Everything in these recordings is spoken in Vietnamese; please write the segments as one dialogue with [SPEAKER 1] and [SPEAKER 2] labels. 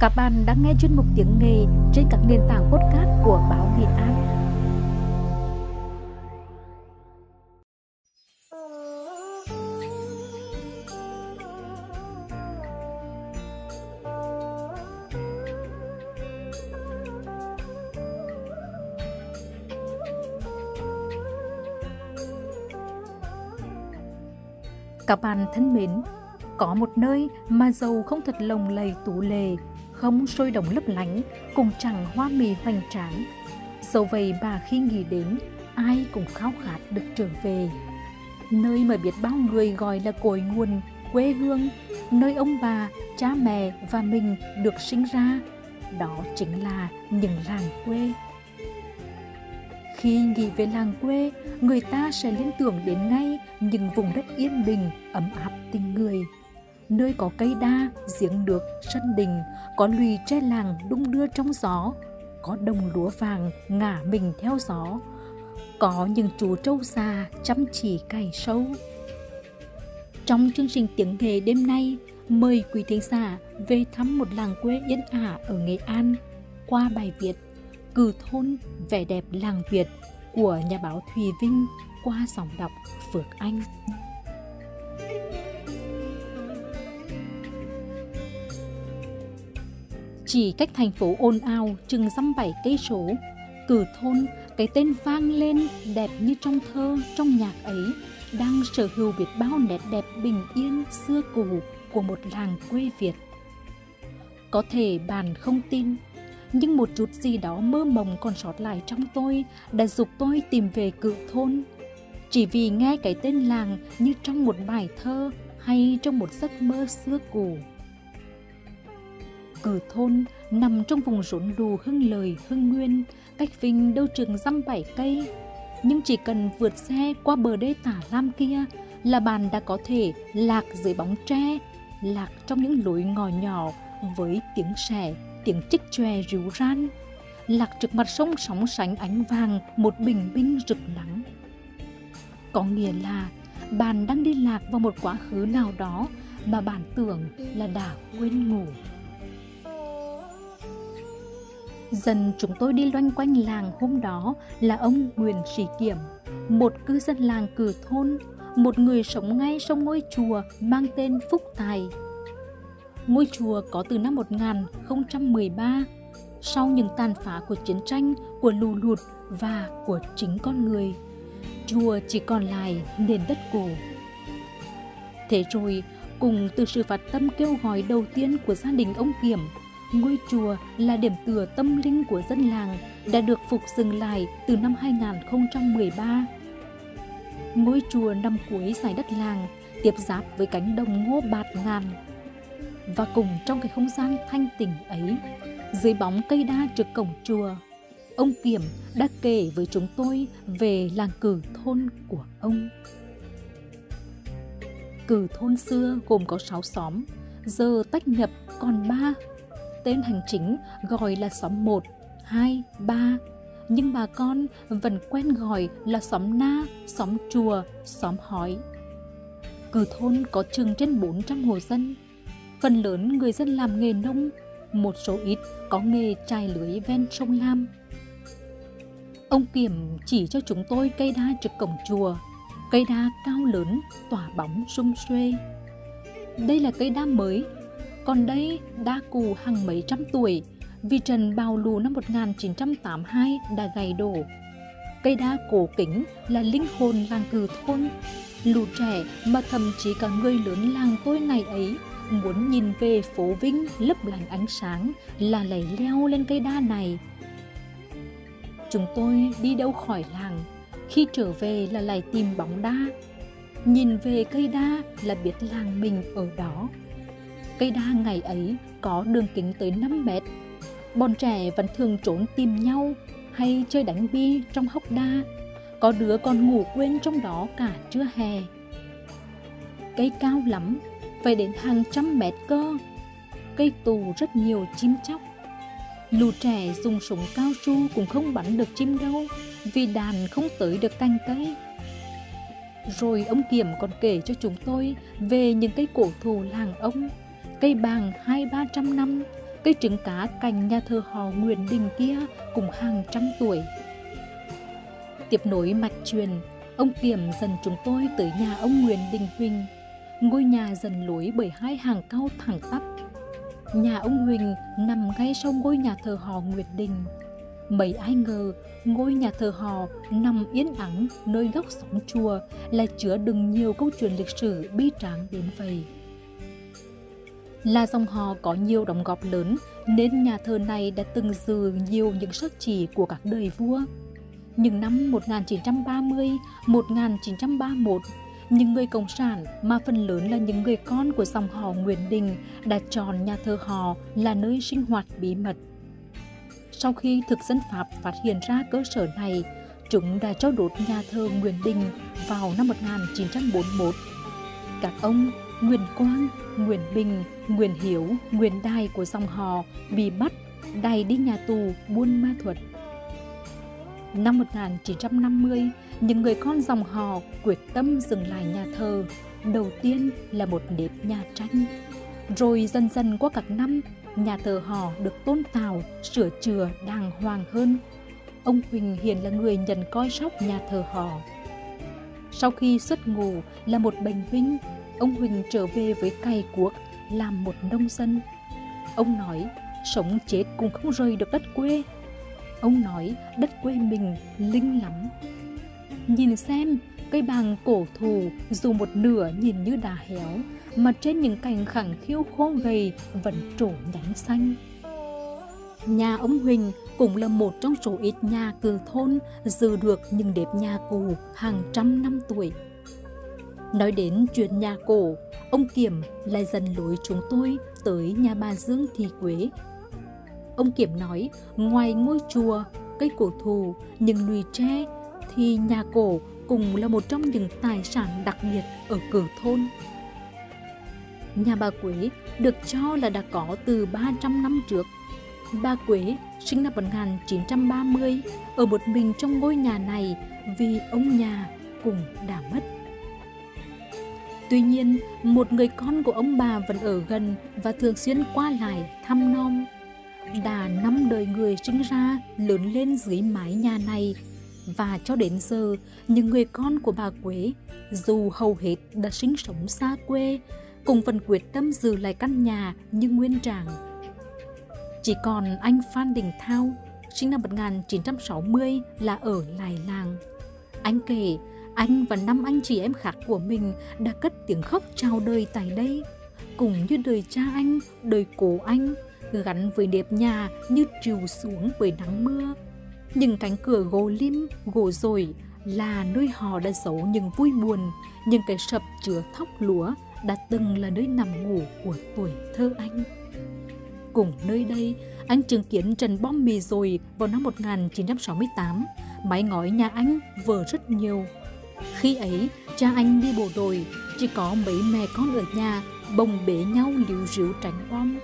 [SPEAKER 1] Các bạn đang nghe chuyên mục tiếng nghề trên các nền tảng podcast của báo Nghệ An. Các bạn thân mến, có một nơi mà giàu không thật lồng lầy tú lề, không sôi động lấp lánh, cùng chẳng hoa mì hoành tráng. Dẫu vậy bà khi nghĩ đến, ai cũng khao khát được trở về. Nơi mà biết bao người gọi là cội nguồn, quê hương, nơi ông bà, cha mẹ và mình được sinh ra. Đó chính là những làng quê. Khi nghĩ về làng quê, người ta sẽ liên tưởng đến ngay những vùng đất yên bình, ấm áp tình người. Nơi có cây đa, giếng nước, sân đình, có lùi tre làng đung đưa trong gió, có đồng lúa vàng ngả mình theo gió, có những chú trâu già chăm chỉ cày sâu. Trong chương trình tiếng nghề đêm nay, mời quý thính giả về thăm một làng quê yên ả ở Nghệ An qua bài viết Cử thôn vẻ đẹp làng Việt của nhà báo Thùy Vinh qua giọng đọc Phước Anh. Chỉ cách thành phố ồn ào chừng dăm bảy cây số, cử thôn cái tên vang lên đẹp như trong thơ trong nhạc ấy đang sở hữu biết bao nét đẹp bình yên xưa cũ của một làng quê Việt. Có thể bạn không tin, nhưng một chút gì đó mơ mộng còn sót lại trong tôi đã dục tôi tìm về cự thôn. Chỉ vì nghe cái tên làng như trong một bài thơ hay trong một giấc mơ xưa cũ. Cử thôn nằm trong vùng rốn lù hưng lời hưng nguyên, cách Vinh đâu chừng dăm bảy cây. Nhưng chỉ cần vượt xe qua bờ đê tả lam kia là bạn đã có thể lạc dưới bóng tre, lạc trong những lối ngò nhỏ với tiếng sẻ tiếng chích chòe ríu ran lạc trực mặt sông sóng sánh ánh vàng một bình minh rực nắng có nghĩa là bạn đang đi lạc vào một quá khứ nào đó mà bạn tưởng là đã quên ngủ Dần chúng tôi đi loanh quanh làng hôm đó là ông Nguyễn Sĩ Kiểm, một cư dân làng cử thôn, một người sống ngay trong ngôi chùa mang tên Phúc Tài Ngôi chùa có từ năm 1013, sau những tàn phá của chiến tranh, của lù lụt và của chính con người. Chùa chỉ còn lại nền đất cổ. Thế rồi, cùng từ sự phát tâm kêu gọi đầu tiên của gia đình ông Kiểm, ngôi chùa là điểm tựa tâm linh của dân làng đã được phục dựng lại từ năm 2013. Ngôi chùa nằm cuối giải đất làng, tiếp giáp với cánh đồng ngô bạt ngàn và cùng trong cái không gian thanh tịnh ấy, dưới bóng cây đa trước cổng chùa, ông Kiểm đã kể với chúng tôi về làng cử thôn của ông. Cử thôn xưa gồm có 6 xóm, giờ tách nhập còn 3. Tên hành chính gọi là xóm 1, 2, 3, nhưng bà con vẫn quen gọi là xóm Na, xóm chùa, xóm hói. Cử thôn có chừng trên 400 hộ dân, Phần lớn người dân làm nghề nông, một số ít có nghề trài lưới ven sông Lam. Ông Kiểm chỉ cho chúng tôi cây đa trước cổng chùa, cây đa cao lớn, tỏa bóng sung xuê. Đây là cây đa mới, còn đây đa cù hàng mấy trăm tuổi, vì trần bào lù năm 1982 đã gầy đổ. Cây đa cổ kính là linh hồn làng cừ thôn, lù trẻ mà thậm chí cả người lớn làng tôi ngày ấy muốn nhìn về phố Vinh lấp lánh ánh sáng là lại leo lên cây đa này. Chúng tôi đi đâu khỏi làng, khi trở về là lại tìm bóng đa. Nhìn về cây đa là biết làng mình ở đó. Cây đa ngày ấy có đường kính tới 5 mét. Bọn trẻ vẫn thường trốn tìm nhau hay chơi đánh bi trong hốc đa. Có đứa còn ngủ quên trong đó cả trưa hè. Cây cao lắm phải đến hàng trăm mét cơ. Cây tù rất nhiều chim chóc. Lù trẻ dùng súng cao su cũng không bắn được chim đâu, vì đàn không tới được cành cây. Rồi ông Kiểm còn kể cho chúng tôi về những cây cổ thụ làng ông, cây bàng hai ba trăm năm, cây trứng cá cành nhà thờ họ Nguyễn Đình kia cùng hàng trăm tuổi. Tiếp nối mạch truyền, ông Kiểm dần chúng tôi tới nhà ông Nguyễn Đình Huỳnh. Ngôi nhà dần lối bởi hai hàng cao thẳng tắp. Nhà ông Huỳnh nằm ngay sau ngôi nhà thờ họ Nguyệt Đình. Mấy ai ngờ ngôi nhà thờ họ nằm yên ắng nơi góc sóng chùa lại chứa đựng nhiều câu chuyện lịch sử bi tráng đến vậy. Là dòng họ có nhiều đóng góp lớn nên nhà thờ này đã từng giữ nhiều những sắc chỉ của các đời vua. Những năm 1930, 1931, những người cộng sản mà phần lớn là những người con của dòng họ Nguyễn Đình đã chọn nhà thờ họ là nơi sinh hoạt bí mật. Sau khi thực dân Pháp phát hiện ra cơ sở này, chúng đã cho đốt nhà thờ Nguyễn Đình vào năm 1941. Các ông Nguyễn Quang, Nguyễn Bình, Nguyễn Hiếu, Nguyễn Đài của dòng họ bị bắt, đày đi nhà tù buôn ma thuật. Năm 1950, những người con dòng họ quyết tâm dừng lại nhà thờ. Đầu tiên là một nếp nhà tranh. Rồi dần dần qua các năm, nhà thờ họ được tôn tạo, sửa chữa đàng hoàng hơn. Ông Huỳnh hiện là người nhận coi sóc nhà thờ họ. Sau khi xuất ngủ là một bệnh binh, ông Huỳnh trở về với cày cuốc, làm một nông dân. Ông nói, sống chết cũng không rời được đất quê. Ông nói đất quê mình linh lắm. Nhìn xem, cây bàng cổ thù dù một nửa nhìn như đà héo, mà trên những cành khẳng khiu khô gầy vẫn trổ nhánh xanh. Nhà ông Huỳnh cũng là một trong số ít nhà cư thôn giữ được những đếp nhà cũ hàng trăm năm tuổi. Nói đến chuyện nhà cổ, ông Kiểm lại dần lối chúng tôi tới nhà bà Dương Thị Quế. Ông Kiểm nói, ngoài ngôi chùa, cây cổ thù, những lùi tre, thì nhà cổ cũng là một trong những tài sản đặc biệt ở cửa thôn. Nhà bà Quế được cho là đã có từ 300 năm trước. Bà Quế sinh năm 1930 ở một mình trong ngôi nhà này vì ông nhà cũng đã mất. Tuy nhiên, một người con của ông bà vẫn ở gần và thường xuyên qua lại thăm nom. Đã năm đời người sinh ra lớn lên dưới mái nhà này và cho đến giờ, những người con của bà Quế, dù hầu hết đã sinh sống xa quê, cũng vẫn quyết tâm giữ lại căn nhà như nguyên trạng. Chỉ còn anh Phan Đình Thao, sinh năm 1960 là ở lại làng. Anh kể, anh và năm anh chị em khác của mình đã cất tiếng khóc chào đời tại đây, cùng như đời cha anh, đời cổ anh, gắn với đẹp nhà như trìu xuống với nắng mưa. Những cánh cửa gỗ lim, gỗ rồi là nơi họ đã giấu những vui buồn, những cái sập chứa thóc lúa đã từng là nơi nằm ngủ của tuổi thơ anh. Cùng nơi đây, anh chứng kiến trận bom mì rồi vào năm 1968, mái ngói nhà anh vỡ rất nhiều. Khi ấy, cha anh đi bộ đội, chỉ có mấy mẹ con ở nhà bồng bế nhau liều rượu tránh bom.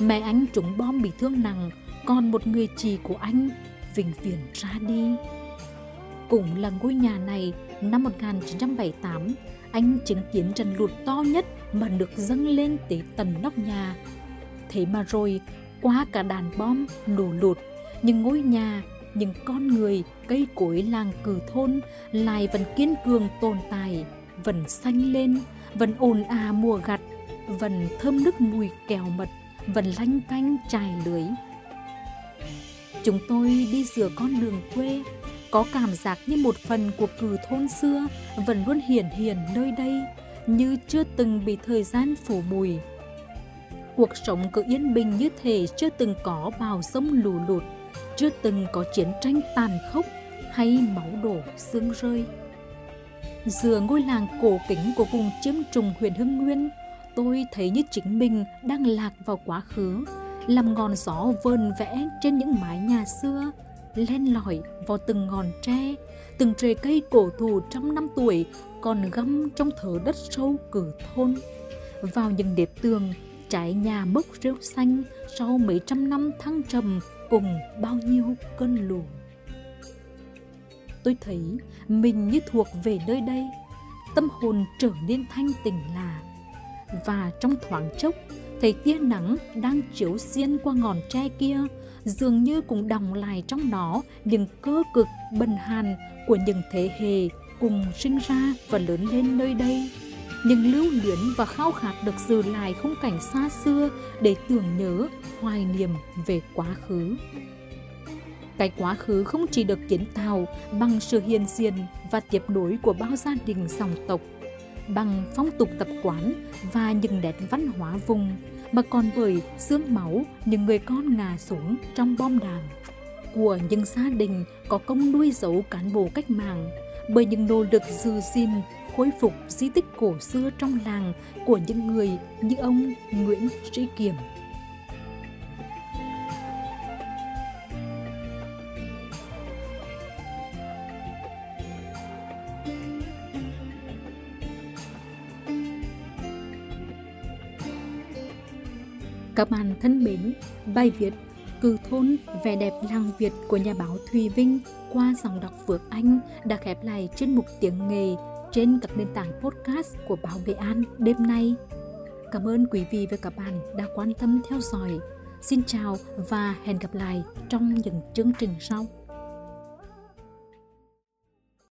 [SPEAKER 1] Mẹ anh trúng bom bị thương nặng, còn một người chị của anh vĩnh viễn ra đi. Cũng là ngôi nhà này, năm 1978, anh chứng kiến trận lụt to nhất mà được dâng lên tới tầng nóc nhà. Thế mà rồi, qua cả đàn bom, nổ lụt, những ngôi nhà, những con người, cây cối làng cử thôn lại vẫn kiên cường tồn tại, vẫn xanh lên, vẫn ồn à mùa gặt, vẫn thơm nước mùi kẹo mật, vẫn lanh canh trải lưới. Chúng tôi đi dừa con đường quê, có cảm giác như một phần của cử thôn xưa vẫn luôn hiển hiền nơi đây, như chưa từng bị thời gian phủ bụi. Cuộc sống cứ yên bình như thể chưa từng có bao sông lù lụt, chưa từng có chiến tranh tàn khốc hay máu đổ xương rơi. giữa ngôi làng cổ kính của vùng chiếm trùng huyện Hưng Nguyên, tôi thấy như chính mình đang lạc vào quá khứ, làm ngọn gió vơn vẽ trên những mái nhà xưa, len lỏi vào từng ngọn tre, từng rễ cây cổ thụ trăm năm tuổi còn găm trong thớ đất sâu cử thôn. Vào những đếp tường, trái nhà mốc rêu xanh sau mấy trăm năm thăng trầm cùng bao nhiêu cơn lù Tôi thấy mình như thuộc về nơi đây, tâm hồn trở nên thanh tịnh lạ. Và trong thoáng chốc, thấy tia nắng đang chiếu xiên qua ngọn tre kia, dường như cũng đọng lại trong nó những cơ cực bần hàn của những thế hệ cùng sinh ra và lớn lên nơi đây. Nhưng lưu luyến và khao khát được giữ lại khung cảnh xa xưa để tưởng nhớ, hoài niệm về quá khứ. Cái quá khứ không chỉ được kiến tạo bằng sự hiền diện và tiếp nối của bao gia đình dòng tộc, bằng phong tục tập quán và những nét văn hóa vùng, mà còn bởi xương máu những người con ngà xuống trong bom đạn của những gia đình có công nuôi dấu cán bộ cách mạng bởi những nỗ lực giữ gìn khôi phục di tích cổ xưa trong làng của những người như ông Nguyễn Sĩ Kiểm. Các bạn thân mến, bài viết Cư thôn, vẻ đẹp làng Việt của nhà báo Thùy Vinh qua dòng đọc Phước Anh đã khép lại chuyên mục tiếng nghề trên các nền tảng podcast của báo Nghệ An đêm nay. Cảm ơn quý vị và các bạn đã quan tâm theo dõi. Xin chào và hẹn gặp lại trong những chương trình sau.